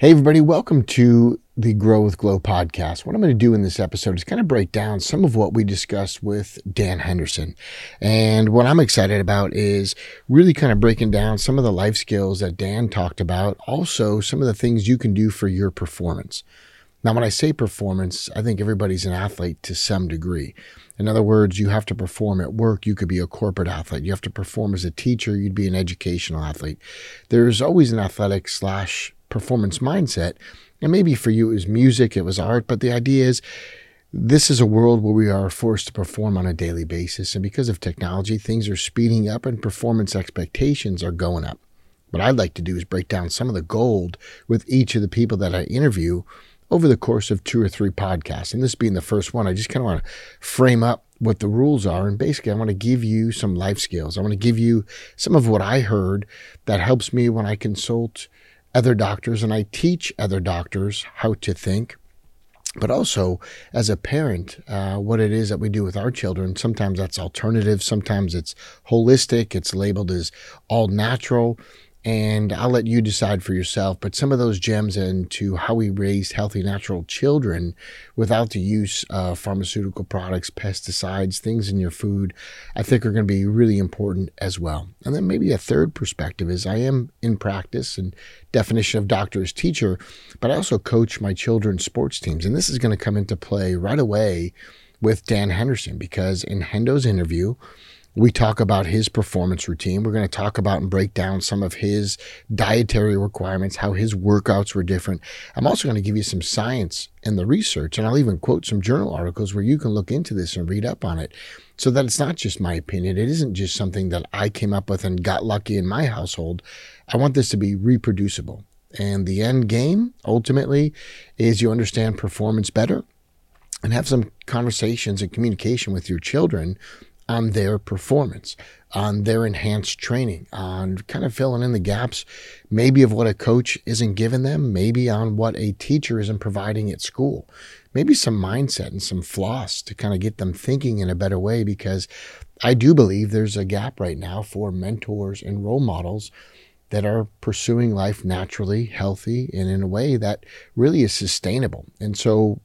Hey, everybody, welcome to the Grow with Glow podcast. What I'm going to do in this episode is kind of break down some of what we discussed with Dan Henderson. And what I'm excited about is really kind of breaking down some of the life skills that Dan talked about, also some of the things you can do for your performance. Now, when I say performance, I think everybody's an athlete to some degree. In other words, you have to perform at work. You could be a corporate athlete. You have to perform as a teacher. You'd be an educational athlete. There's always an athletic slash performance mindset. And maybe for you it was music, it was art, but the idea is this is a world where we are forced to perform on a daily basis. And because of technology, things are speeding up and performance expectations are going up. What I'd like to do is break down some of the gold with each of the people that I interview over the course of two or three podcasts. And this being the first one, I just kind of want to frame up what the rules are. And basically, I want to give you some life skills. I want to give you some of what I heard that helps me when I consult other doctors and I teach other doctors how to think. But also, as a parent, uh, what it is that we do with our children, sometimes that's alternative, sometimes it's holistic, it's labeled as all natural and I'll let you decide for yourself. But some of those gems into how we raise healthy, natural children without the use of pharmaceutical products, pesticides, things in your food, I think are going to be really important as well. And then maybe a third perspective is I am in practice and definition of doctor is teacher, but I also coach my children's sports teams. And this is going to come into play right away with Dan Henderson because in Hendo's interview, we talk about his performance routine. We're going to talk about and break down some of his dietary requirements, how his workouts were different. I'm also going to give you some science and the research, and I'll even quote some journal articles where you can look into this and read up on it so that it's not just my opinion. It isn't just something that I came up with and got lucky in my household. I want this to be reproducible. And the end game ultimately is you understand performance better and have some conversations and communication with your children on their performance, on their enhanced training, on kind of filling in the gaps, maybe of what a coach isn't giving them, maybe on what a teacher isn't providing at school, maybe some mindset and some floss to kind of get them thinking in a better way. Because I do believe there's a gap right now for mentors and role models that are pursuing life naturally, healthy, and in a way that really is sustainable. And so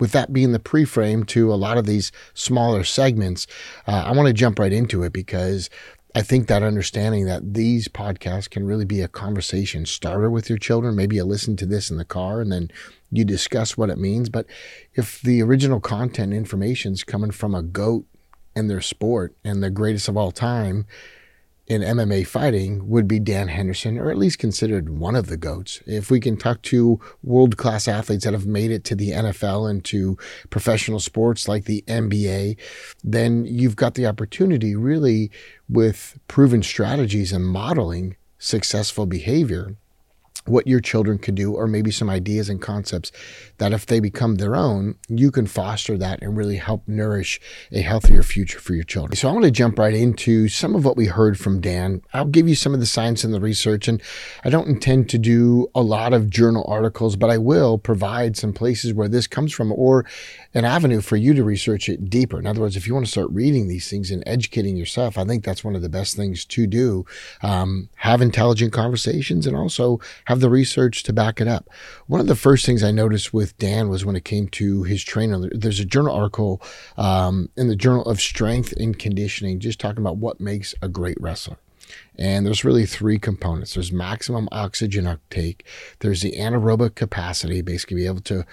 with that being the pre-frame to a lot of these smaller segments, uh, I want to jump right into it because I think that understanding that these podcasts can really be a conversation starter with your children. Maybe you listen to this in the car and then you discuss what it means. But if the original content information is coming from a goat and their sport and the greatest of all time, in MMA fighting would be Dan Henderson, or at least considered one of the GOATs. If we can talk to world class athletes that have made it to the NFL and to professional sports like the NBA, then you've got the opportunity really with proven strategies and modeling successful behavior what your children could do, or maybe some ideas and concepts that if they become their own, you can foster that and really help nourish a healthier future for your children. So I want to jump right into some of what we heard from Dan. I'll give you some of the science and the research, and I don't intend to do a lot of journal articles, but I will provide some places where this comes from or an avenue for you to research it deeper. In other words, if you want to start reading these things and educating yourself, I think that's one of the best things to do. Um, have intelligent conversations and also have the research to back it up. One of the first things I noticed with Dan was when it came to his trainer. There's a journal article um, in the Journal of Strength and Conditioning just talking about what makes a great wrestler. And there's really three components. There's maximum oxygen uptake. There's the anaerobic capacity, basically be able to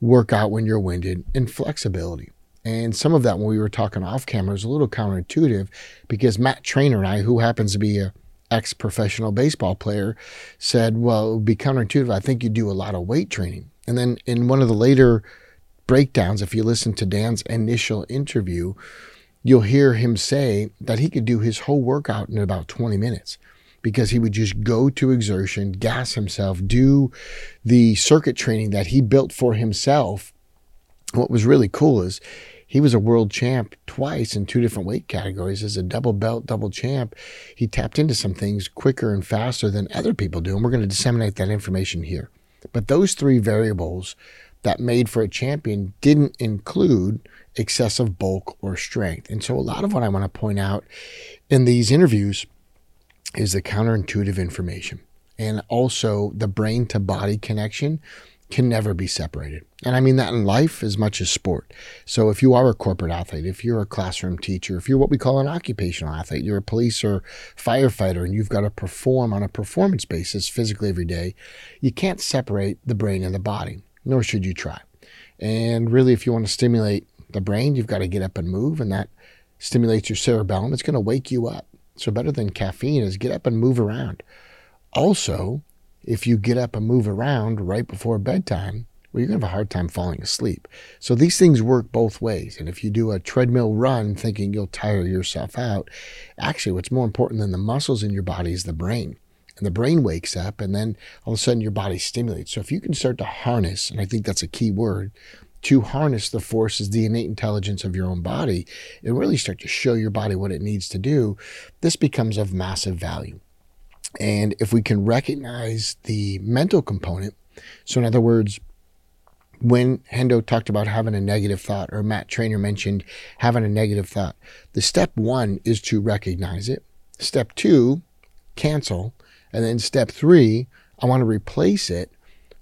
work out when you're winded, and flexibility. And some of that, when we were talking off camera, is a little counterintuitive because Matt Treanor and I, who happens to be a ex professional baseball player, said, Well, it would be counterintuitive. I think you do a lot of weight training. And then in one of the later breakdowns, if you listen to Dan's initial interview, you'll hear him say that he could do his whole workout in about 20 minutes because he would just go to exertion, gas himself, do the circuit training that he built for himself. What was really cool is he was a world champ twice in two different weight categories. As a double belt, double champ, he tapped into some things quicker and faster than other people do. And we're going to disseminate that information here. But those three variables that made for a champion didn't include excessive bulk or strength. And so a lot of what I want to point out in these interviews is the counterintuitive information. and also the brain to body connection can never be separated. And I mean that in life as much as sport. So if you are a corporate athlete, if you're a classroom teacher, if you're what we call an occupational athlete, you're a police or firefighter and you've got to perform on a performance basis physically every day, you can't separate the brain and the body, nor should you try. And really, if you want to stimulate the brain, you've got to get up and move, and that stimulates your cerebellum. It's going to wake you up. So, better than caffeine is get up and move around. Also, if you get up and move around right before bedtime, well, you're going to have a hard time falling asleep. So these things work both ways. And if you do a treadmill run thinking you'll tire yourself out, actually, what's more important than the muscles in your body is the brain. And the brain wakes up, and then all of a sudden your body stimulates. So if you can start to harness, and I think that's a key word, to harness the forces, the innate intelligence of your own body, and really start to show your body what it needs to do, this becomes of massive value. And if we can recognize the mental component, so in other words, when Hendo talked about having a negative thought, or Matt Treanor mentioned having a negative thought, the step one is to recognize it. Step two, cancel. And then step three, I want to replace it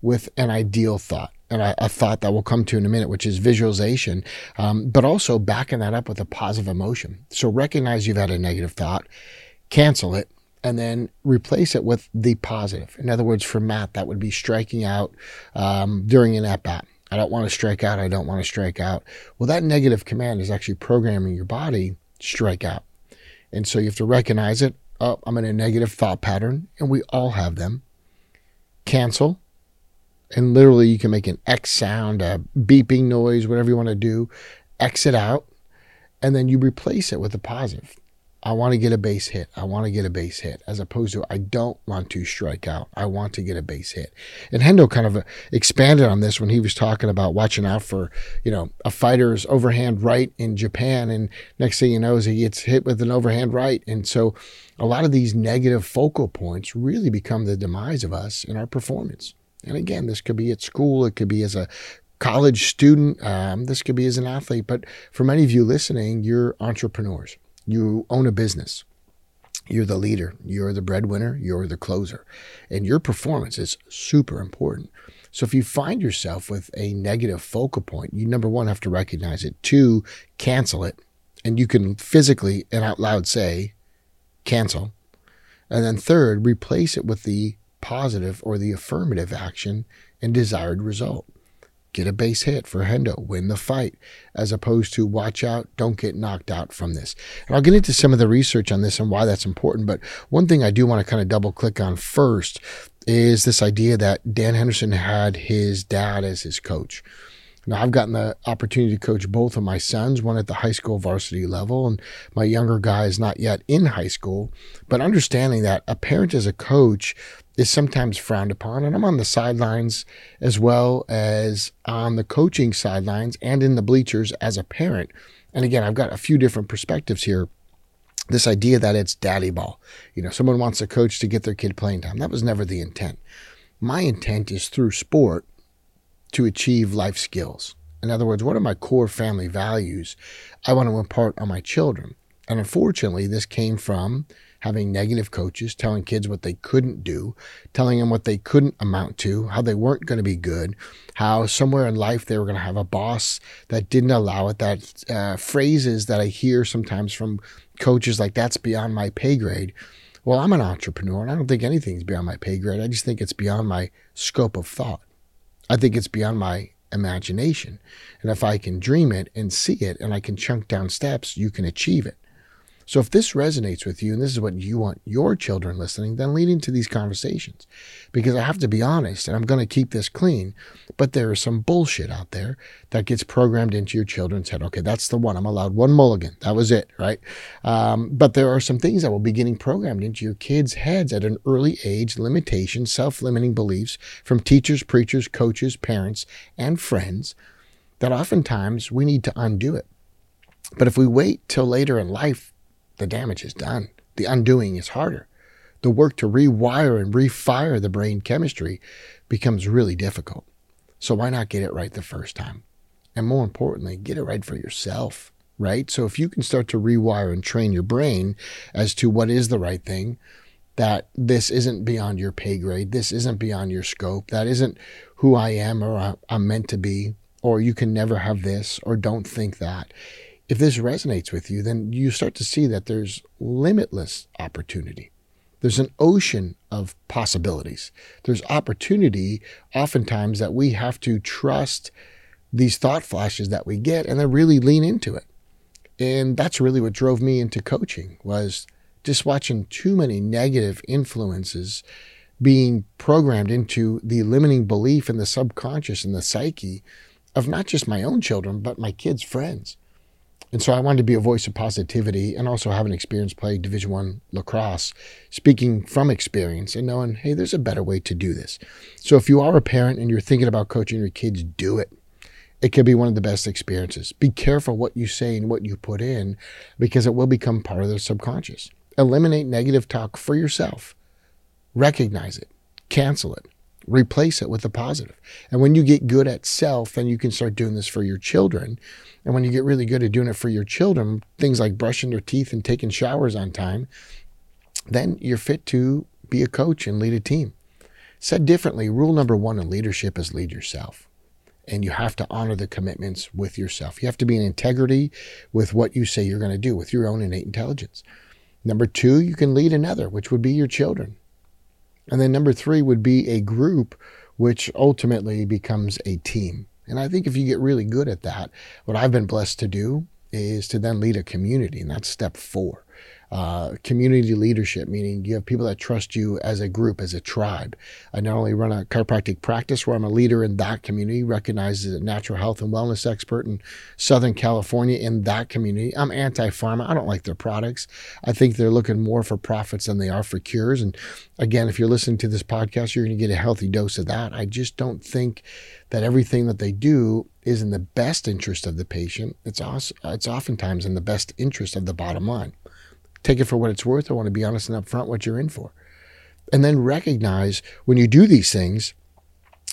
with an ideal thought and a, a, thought that we'll come to in a minute, which is visualization, um, but also backing that up with a positive emotion. So recognize you've had a negative thought, cancel it, and then replace it with the positive. In other words, for Matt, that would be striking out um, during an at bat. I don't want to strike out. I don't want to strike out. Well, that negative command is actually programming your body strike out. And so you have to recognize it. Oh, I'm in a negative thought pattern, and we all have them. Cancel. And literally, you can make an X sound, a beeping noise, whatever you want to do. Exit out. And then you replace it with a positive. I want to get a base hit. I want to get a base hit, as opposed to I don't want to strike out. I want to get a base hit. And Hendo kind of expanded on this when he was talking about watching out for, you know, a fighter's overhand right in Japan. And next thing you know is he gets hit with an overhand right. And so a lot of these negative focal points really become the demise of us in our performance. And again, this could be at school, it could be as a college student, um, this could be as an athlete. But for many of you listening, you're entrepreneurs you own a business. You're the leader, you're the breadwinner, you're the closer, and your performance is super important. So if you find yourself with a negative focal point, you number one have to recognize it, two, cancel it, and you can physically and out loud say, cancel. And then third, replace it with the positive or the affirmative action and desired result get a base hit for Hendo, win the fight, as opposed to watch out, don't get knocked out from this. And I'll get into some of the research on this and why that's important. But one thing I do want to kind of double click on first is this idea that Dan Henderson had his dad as his coach. Now, I've gotten the opportunity to coach both of my sons, one at the high school varsity level, and my younger guy is not yet in high school. But understanding that a parent as a coach is sometimes frowned upon. And I'm on the sidelines as well as on the coaching sidelines and in the bleachers as a parent. And again, I've got a few different perspectives here. This idea that it's daddy ball. You know, someone wants a coach to get their kid playing time. That was never the intent. My intent is through sport to achieve life skills. In other words, what are my core family values I want to impart on my children? And unfortunately, this came from having negative coaches, telling kids what they couldn't do, telling them what they couldn't amount to, how they weren't going to be good, how somewhere in life they were going to have a boss that didn't allow it, that uh, phrases that I hear sometimes from coaches like, that's beyond my pay grade. Well, I'm an entrepreneur and I don't think anything's beyond my pay grade. I just think it's beyond my scope of thought. I think it's beyond my imagination. And if I can dream it and see it and I can chunk down steps, you can achieve it. So if this resonates with you and this is what you want your children listening, then lead into these conversations. Because I have to be honest, and I'm going to keep this clean, but there is some bullshit out there that gets programmed into your children's head. Okay, that's the one. I'm allowed one mulligan. That was it, right? Um, but there are some things that will be getting programmed into your kids' heads at an early age, limitations, self-limiting beliefs from teachers, preachers, coaches, parents, and friends that oftentimes we need to undo it. But if we wait till later in life, the damage is done. The undoing is harder. The work to rewire and refire the brain chemistry becomes really difficult. So why not get it right the first time? And more importantly, get it right for yourself, right? So if you can start to rewire and train your brain as to what is the right thing, that this isn't beyond your pay grade, this isn't beyond your scope, that isn't who I am or I'm meant to be, or you can never have this, or don't think that. If this resonates with you, then you start to see that there's limitless opportunity. There's an ocean of possibilities. There's opportunity, oftentimes, that we have to trust these thought flashes that we get and then really lean into it. And that's really what drove me into coaching was just watching too many negative influences being programmed into the limiting belief in the subconscious and the psyche of not just my own children, but my kids' friends. And so I wanted to be a voice of positivity and also have an experience play Division One lacrosse, speaking from experience and knowing, hey, there's a better way to do this. So if you are a parent and you're thinking about coaching your kids, do it. It can be one of the best experiences. Be careful what you say and what you put in because it will become part of their subconscious. Eliminate negative talk for yourself. Recognize it, cancel it, replace it with a positive. And when you get good at self, then you can start doing this for your children. And when you get really good at doing it for your children, things like brushing their teeth and taking showers on time, then you're fit to be a coach and lead a team. Said differently, rule number one in leadership is lead yourself. And you have to honor the commitments with yourself. You have to be in integrity with what you say you're going to do with your own innate intelligence. Number two, you can lead another, which would be your children. And then number three would be a group, which ultimately becomes a team. And I think if you get really good at that, what I've been blessed to do is to then lead a community. And that's step four uh, community leadership, meaning you have people that trust you as a group, as a tribe. I not only run a chiropractic practice where I'm a leader in that community, recognized as a natural health and wellness expert in Southern California in that community. I'm anti pharma. I don't like their products. I think they're looking more for profits than they are for cures. And again, if you're listening to this podcast, you're going to get a healthy dose of that. I just don't think that everything that they do is in the best interest of the patient. It's also, it's oftentimes in the best interest of the bottom line take it for what it's worth. I want to be honest and upfront what you're in for. And then recognize when you do these things,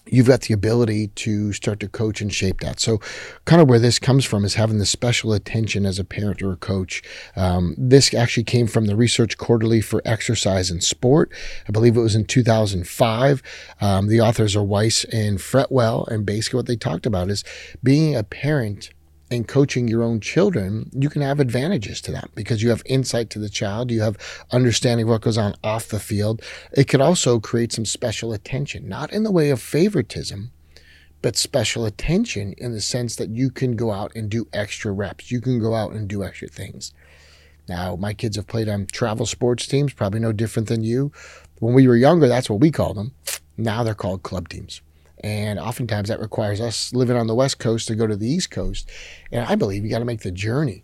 you've got the ability to start to coach and shape that. So, kind of where this comes from is having the special attention as a parent or a coach. Um, this actually came from the Research Quarterly for Exercise and Sport. I believe it was in 2005. Um, the authors are Weiss and Fretwell, and basically what they talked about is being a parent and coaching your own children, you can have advantages to that because you have insight to the child, you have understanding what goes on off the field. It could also create some special attention, not in the way of favoritism, but special attention in the sense that you can go out and do extra reps. You can go out and do extra things. Now, my kids have played on travel sports teams, probably no different than you. When we were younger, that's what we called them. Now they're called club teams. And oftentimes that requires us living on the West Coast to go to the East Coast. And I believe you got to make the journey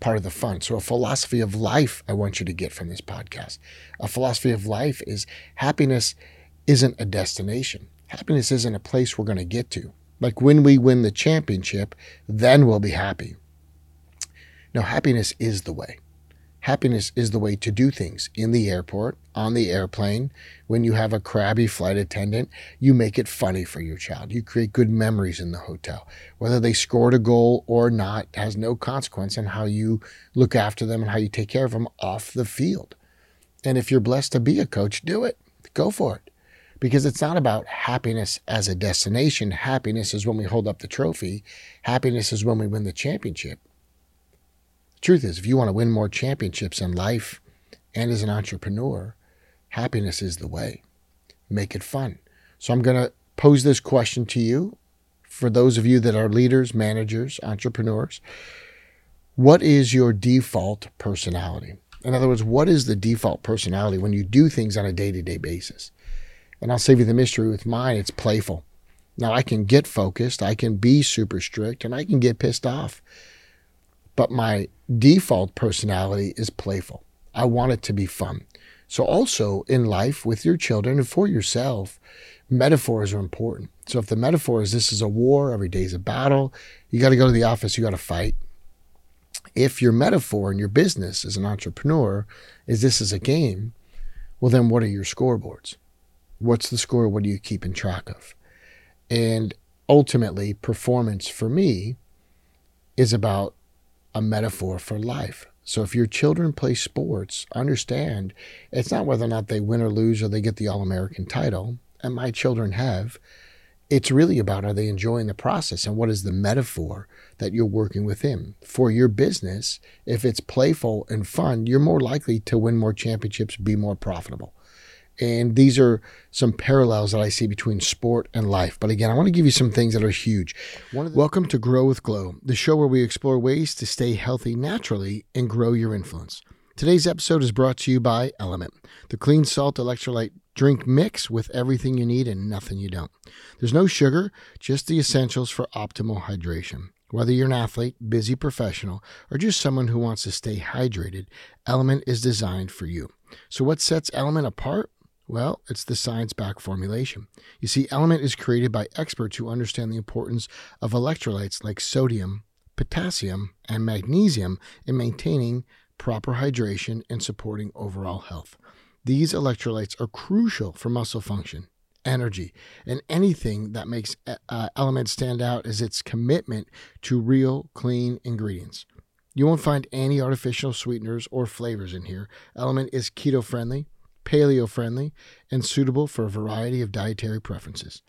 part of the fun. So, a philosophy of life I want you to get from this podcast. A philosophy of life is happiness isn't a destination, happiness isn't a place we're going to get to. Like when we win the championship, then we'll be happy. No, happiness is the way. Happiness is the way to do things in the airport, on the airplane. When you have a crabby flight attendant, you make it funny for your child. You create good memories in the hotel. Whether they scored a goal or not has no consequence in how you look after them and how you take care of them off the field. And if you're blessed to be a coach, do it. Go for it. Because it's not about happiness as a destination. Happiness is when we hold up the trophy. Happiness is when we win the championship. Truth is, if you want to win more championships in life and as an entrepreneur, happiness is the way. Make it fun. So I'm going to pose this question to you for those of you that are leaders, managers, entrepreneurs. What is your default personality? In other words, what is the default personality when you do things on a day to day basis? And I'll save you the mystery with mine. It's playful. Now, I can get focused, I can be super strict, and I can get pissed off. But my default personality is playful. I want it to be fun. So, also in life with your children and for yourself, metaphors are important. So, if the metaphor is this is a war, every day is a battle, you got to go to the office, you got to fight. If your metaphor in your business as an entrepreneur is this is a game, well, then what are your scoreboards? What's the score? What are you keeping track of? And ultimately, performance for me is about a metaphor for life. So if your children play sports, understand it's not whether or not they win or lose or they get the All American title, and my children have. It's really about are they enjoying the process and what is the metaphor that you're working within. For your business, if it's playful and fun, you're more likely to win more championships, be more profitable. And these are some parallels that I see between sport and life. But again, I want to give you some things that are huge. The- Welcome to Grow with Glow, the show where we explore ways to stay healthy naturally and grow your influence. Today's episode is brought to you by LMNT, the clean salt electrolyte drink mix with everything you need and nothing you don't. There's no sugar, just the essentials for optimal hydration. Whether you're an athlete, busy professional, or just someone who wants to stay hydrated, LMNT is designed for you. So, what sets LMNT apart? Well, it's the science backed formulation. You see, LMNT is created by experts who understand the importance of electrolytes like sodium, potassium, and magnesium in maintaining proper hydration and supporting overall health. These electrolytes are crucial for muscle function, energy, and anything that makes uh, LMNT stand out is its commitment to real, clean ingredients. You won't find any artificial sweeteners or flavors in here. LMNT is keto friendly, paleo friendly, and suitable for a variety of dietary preferences.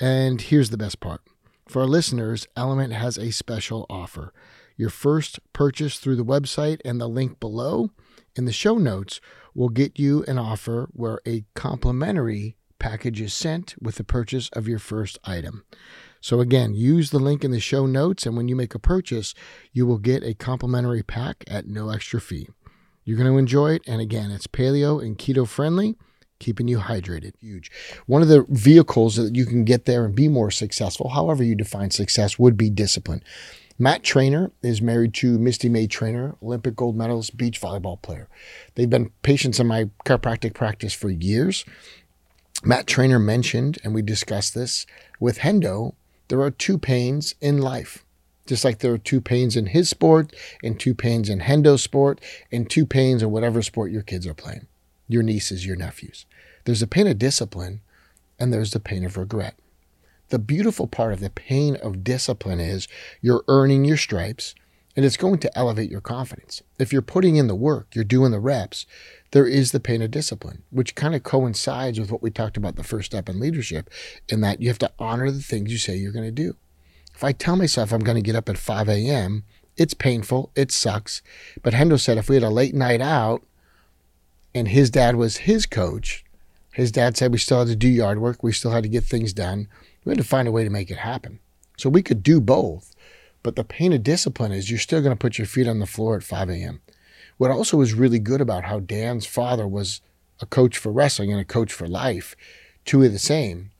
And here's the best part for our listeners, LMNT has a special offer. Your first purchase through the website and the link below in the show notes will get you an offer where a complimentary package is sent with the purchase of your first item. So, again, use the link in the show notes, and when you make a purchase, you will get a complimentary pack at no extra fee. You're going to enjoy it. And again, it's paleo and keto friendly, keeping you hydrated. Huge. One of the vehicles that you can get there and be more successful, however you define success, would be discipline. Matt Treanor is married to Misty May-Treanor, Olympic gold medalist beach volleyball player. They've been patients in my chiropractic practice for years. Matt Treanor mentioned, and we discussed this with Hendo, there are two pains in life just like there are two pains in his sport and two pains in Hendo's sport and two pains in whatever sport your kids are playing, your nieces, your nephews. There's the pain of discipline and there's the pain of regret. The beautiful part of the pain of discipline is you're earning your stripes and it's going to elevate your confidence. If you're putting in the work, you're doing the reps, there is the pain of discipline, which kind of coincides with what we talked about the first step in leadership, in that you have to honor the things you say you're going to do. If I tell myself I'm going to get up at 5 a.m., it's painful, it sucks. But Hendo said if we had a late night out and his dad was his coach, his dad said we still had to do yard work, we still had to get things done. We had to find a way to make it happen. So we could do both. But the pain of discipline is you're still going to put your feet on the floor at 5 a.m. What also was really good about how Dan's father was a coach for wrestling and a coach for life, two of the same,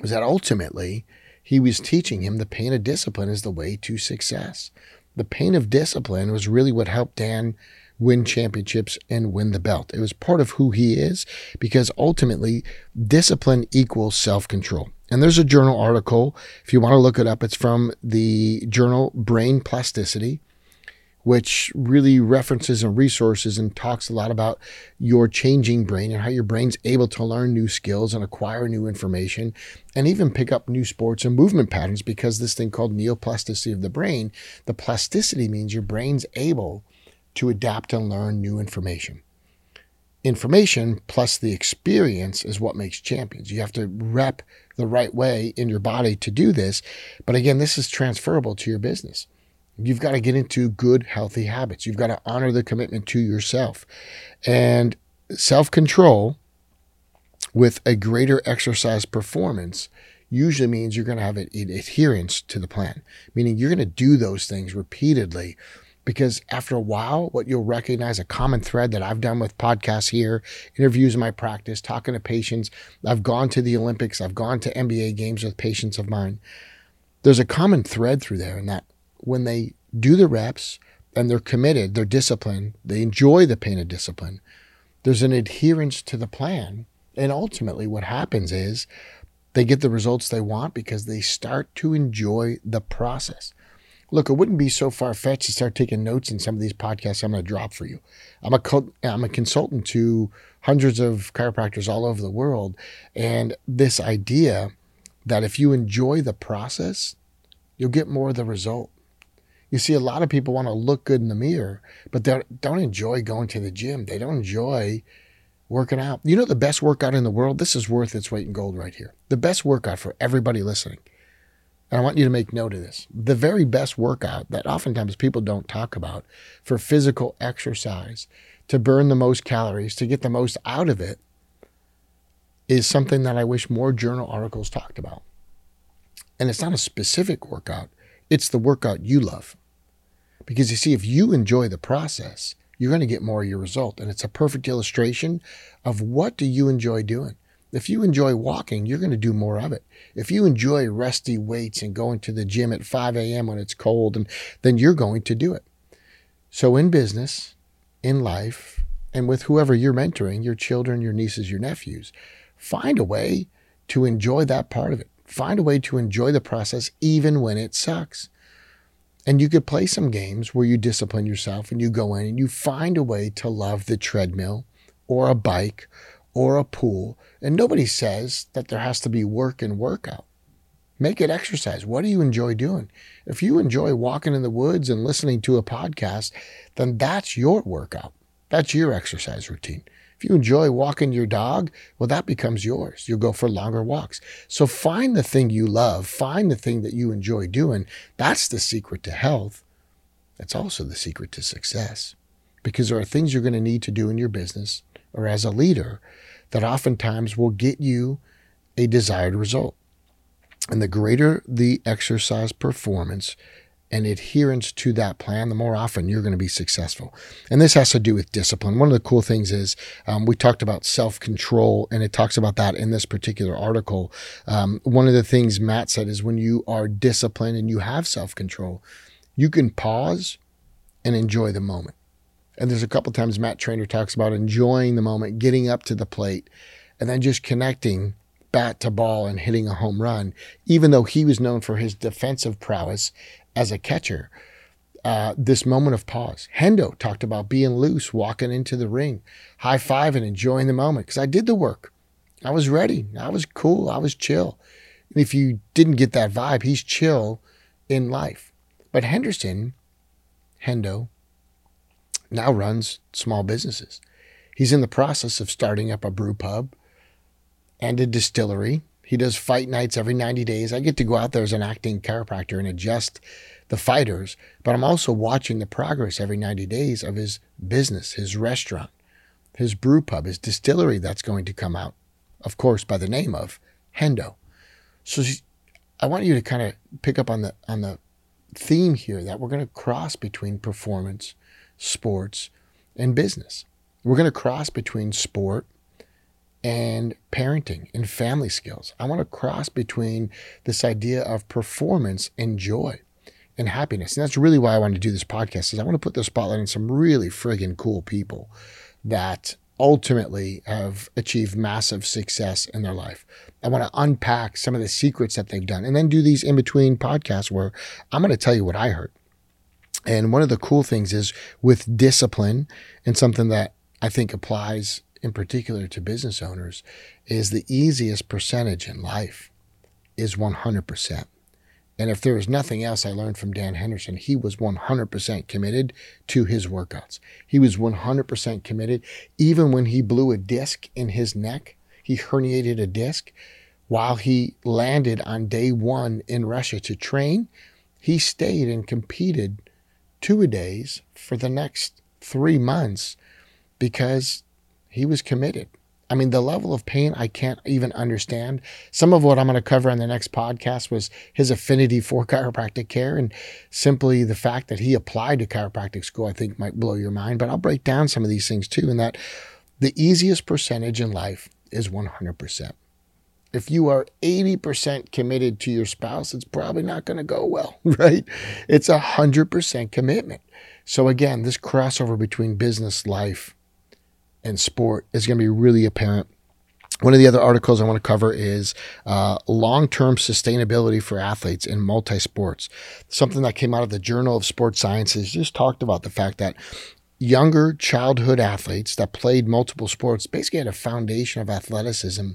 was that ultimately he was teaching him the pain of discipline is the way to success. The pain of discipline was really what helped Dan win championships and win the belt. It was part of who he is because ultimately discipline equals self control. And there's a journal article, if you want to look it up, it's from the journal Brain Plasticity which really references and resources and talks a lot about your changing brain and how your brain's able to learn new skills and acquire new information and even pick up new sports and movement patterns because this thing called neuroplasticity of the brain, the plasticity means your brain's able to adapt and learn new information. Information plus the experience is what makes champions. You have to rep the right way in your body to do this. But again, this is transferable to your business. You've got to get into good, healthy habits. You've got to honor the commitment to yourself. And self control with a greater exercise performance usually means you're going to have an adherence to the plan, meaning you're going to do those things repeatedly. Because after a while, what you'll recognize a common thread that I've done with podcasts here, interviews in my practice, talking to patients, I've gone to the Olympics, I've gone to NBA games with patients of mine. There's a common thread through there, and that when they do the reps and they're committed, they're disciplined, they enjoy the pain of discipline, there's an adherence to the plan. And ultimately, what happens is they get the results they want because they start to enjoy the process. Look, it wouldn't be so far fetched to start taking notes in some of these podcasts I'm going to drop for you. I'm a I'm a consultant to hundreds of chiropractors all over the world, and this idea that if you enjoy the process, you'll get more of the result. You see, a lot of people want to look good in the mirror, but they don't enjoy going to the gym. They don't enjoy working out. You know, the best workout in the world, this is worth its weight in gold right here. The best workout for everybody listening. And I want you to make note of this. The very best workout that oftentimes people don't talk about for physical exercise, to burn the most calories, to get the most out of it, is something that I wish more journal articles talked about. And it's not a specific workout, it's the workout you love. Because you see, if you enjoy the process, you're going to get more of your result. And it's a perfect illustration of what do you enjoy doing. If you enjoy walking, you're going to do more of it. If you enjoy rusty weights and going to the gym at 5 a.m. when it's cold, and then you're going to do it. So in business, in life, and with whoever you're mentoring, your children, your nieces, your nephews, find a way to enjoy that part of it. Find a way to enjoy the process even when it sucks. And you could play some games where you discipline yourself and you go in and you find a way to love the treadmill or a bike or a pool. And nobody says that there has to be work and workout. Make it exercise. What do you enjoy doing? If you enjoy walking in the woods and listening to a podcast, then that's your workout. That's your exercise routine. If you enjoy walking your dog, well, that becomes yours. You'll go for longer walks. So find the thing you love, find the thing that you enjoy doing. That's the secret to health. That's also the secret to success because there are things you're going to need to do in your business or as a leader that oftentimes will get you a desired result. And the greater the exercise performance, and adherence to that plan, the more often you're going to be successful. And this has to do with discipline. One of the cool things is um, we talked about self control, and it talks about that in this particular article. Um, one of the things Matt said is when you are disciplined and you have self control, you can pause and enjoy the moment. And there's a couple times Matt Treanor talks about enjoying the moment, getting up to the plate, and then just connecting bat to ball and hitting a home run, even though he was known for his defensive prowess as a catcher. Uh, this moment of pause. Hendo talked about being loose, walking into the ring, high five and enjoying the moment because I did the work. I was ready. I was cool. I was chill. And if you didn't get that vibe, he's chill in life. But Henderson, Hendo, now runs small businesses. He's in the process of starting up a brew pub and a distillery he does fight nights every 90 days. I get to go out there as an acting chiropractor and adjust the fighters, but I'm also watching the progress every 90 days of his business, his restaurant, his brew pub, his distillery that's going to come out, of course, by the name of Hendo. So I want you to kind of pick up on the on the theme here that we're going to cross between performance, sports, and business. We're going to cross between sport and parenting and family skills. I want to cross between this idea of performance and joy and happiness. And that's really why I want to do this podcast is I want to put the spotlight on some really friggin' cool people that ultimately have achieved massive success in their life. I want to unpack some of the secrets that they've done and then do these in between podcasts where I'm going to tell you what I heard. And one of the cool things is with discipline and something that I think applies in particular to business owners, is the easiest percentage in life is 100%. And if there was nothing else I learned from Dan Henderson, he was 100% committed to his workouts. He was 100% committed. Even when he blew a disc in his neck, he herniated a disc while he landed on day one in Russia to train. He stayed and competed two a days for the next three months because he was committed. I mean, the level of pain I can't even understand. Some of what I'm going to cover on the next podcast was his affinity for chiropractic care and simply the fact that he applied to chiropractic school, I think might blow your mind. But I'll break down some of these things too, in that the easiest percentage in life is 100%. If you are 80% committed to your spouse, it's probably not going to go well, right? It's a 100% commitment. So again, this crossover between business life and sport is going to be really apparent. One of the other articles I want to cover is uh, long term sustainability for athletes in multi sports. Something that came out of the Journal of Sports Sciences just talked about the fact that younger childhood athletes that played multiple sports basically had a foundation of athleticism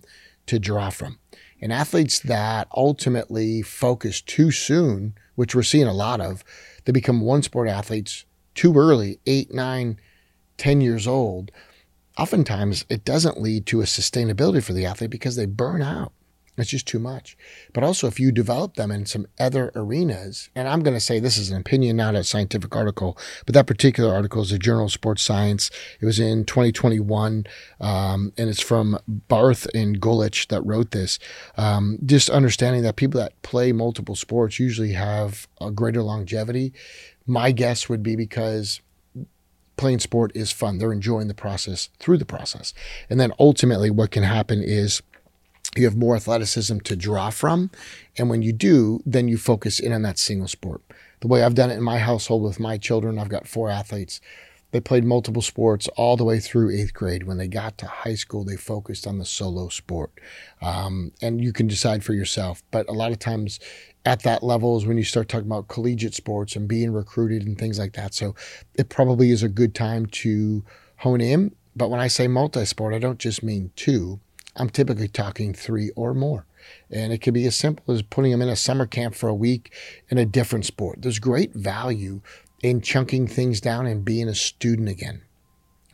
to draw from. And athletes that ultimately focus too soon, which we're seeing a lot of, they become one sport athletes too early, eight, nine, ten years old, oftentimes it doesn't lead to a sustainability for the athlete because they burn out. It's just too much. But also, if you develop them in some other arenas, and I'm going to say this is an opinion, not a scientific article, but that particular article is a Journal of Sports Science. It was in 2021, um, and it's from Barth and Güllich that wrote this. Um, just understanding that people that play multiple sports usually have a greater longevity. My guess would be because playing sport is fun. They're enjoying the process through the process. And then ultimately, what can happen is you have more athleticism to draw from. And when you do, then you focus in on that single sport. The way I've done it in my household with my children, I've got four athletes. They played multiple sports all the way through eighth grade. When they got to high school, they focused on the solo sport. Um, and you can decide for yourself. But a lot of times at that level is when you start talking about collegiate sports and being recruited and things like that. So it probably is a good time to hone in. But when I say multi sport, I don't just mean two. I'm typically talking three or more. And it can be as simple as putting them in a summer camp for a week in a different sport. There's great value in chunking things down and being a student again.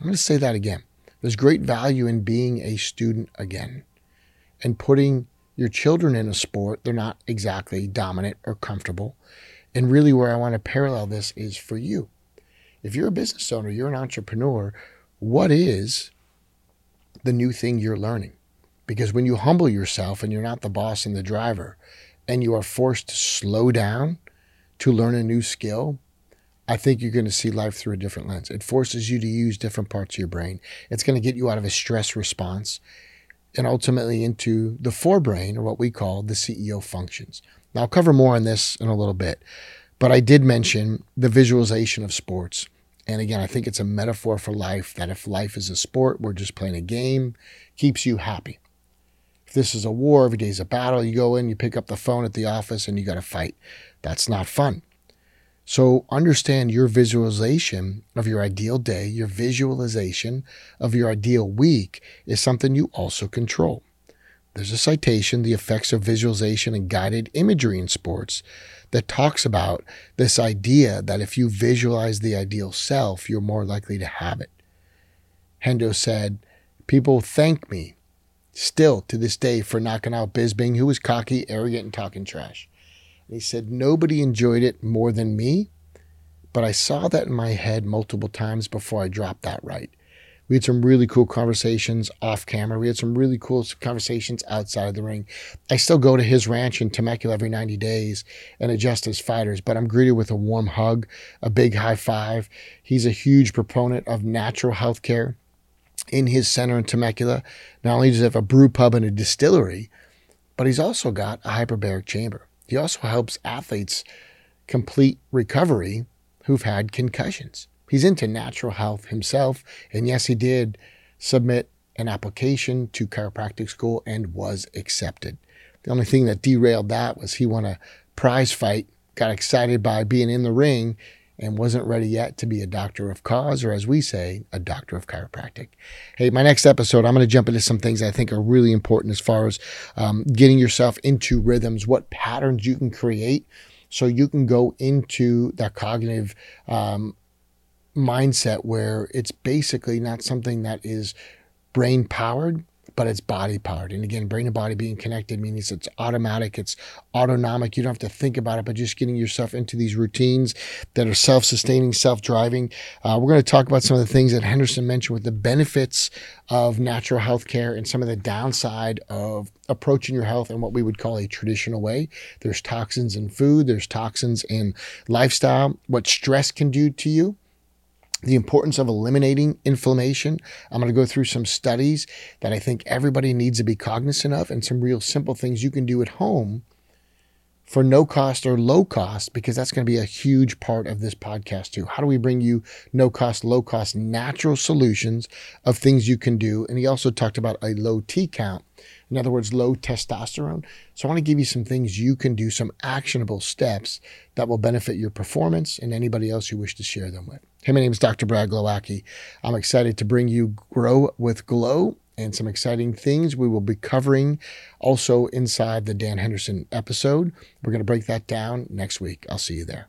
I'm going to say that again. There's great value in being a student again and putting your children in a sport. They're not exactly dominant or comfortable. And really, where I want to parallel this is for you. If you're a business owner, you're an entrepreneur, what is the new thing you're learning? Because when you humble yourself and you're not the boss and the driver, and you are forced to slow down to learn a new skill, I think you're going to see life through a different lens. It forces you to use different parts of your brain. It's going to get you out of a stress response and ultimately into the forebrain, or what we call the CEO functions. Now, I'll cover more on this in a little bit, but I did mention the visualization of sports. And again, I think it's a metaphor for life that if life is a sport, we're just playing a game, keeps you happy. If this is a war, every day is a battle, you go in, you pick up the phone at the office, and you got to fight. That's not fun. So understand your visualization of your ideal day, your visualization of your ideal week is something you also control. There's a citation, The Effects of Visualization and Guided Imagery in Sports, that talks about this idea that if you visualize the ideal self, you're more likely to have it. Hendo said, People thank me still to this day for knocking out Bisping, who was cocky, arrogant, and talking trash. And he said, Nobody enjoyed it more than me, but I saw that in my head multiple times before I dropped that right. We had some really cool conversations off camera. We had some really cool conversations outside of the ring. I still go to his ranch in Temecula every 90 days and adjust his fighters, but I'm greeted with a warm hug, a big high five. He's a huge proponent of natural health care in his center in Temecula. Not only does he have a brew pub and a distillery, but he's also got a hyperbaric chamber. He also helps athletes complete recovery who've had concussions. He's into natural health himself. And yes, he did submit an application to chiropractic school and was accepted. The only thing that derailed that was he won a prize fight, got excited by being in the ring, and wasn't ready yet to be a doctor of cause, or as we say, a doctor of chiropractic. Hey, my next episode, I'm going to jump into some things I think are really important as far as um, getting yourself into rhythms, what patterns you can create so you can go into that cognitive um, mindset where it's basically not something that is brain powered, but it's body powered. And again, brain and body being connected means it's automatic, it's autonomic. You don't have to think about it, but just getting yourself into these routines that are self sustaining, self driving. Uh, we're going to talk about some of the things that Henderson mentioned with the benefits of natural health care and some of the downside of approaching your health in what we would call a traditional way. There's toxins in food, there's toxins in lifestyle, what stress can do to you the importance of eliminating inflammation. I'm going to go through some studies that I think everybody needs to be cognizant of and some real simple things you can do at home for no cost or low cost, because that's going to be a huge part of this podcast too. How do we bring you no cost, low cost, natural solutions of things you can do? And he also talked about a low T count. In other words, low testosterone. So I want to give you some things you can do, some actionable steps that will benefit your performance and anybody else you wish to share them with. Hey, my name is Dr. Brad Glowaki. I'm excited to bring you Grow with Glow and some exciting things we will be covering also inside the Dan Henderson episode. We're going to break that down next week. I'll see you there.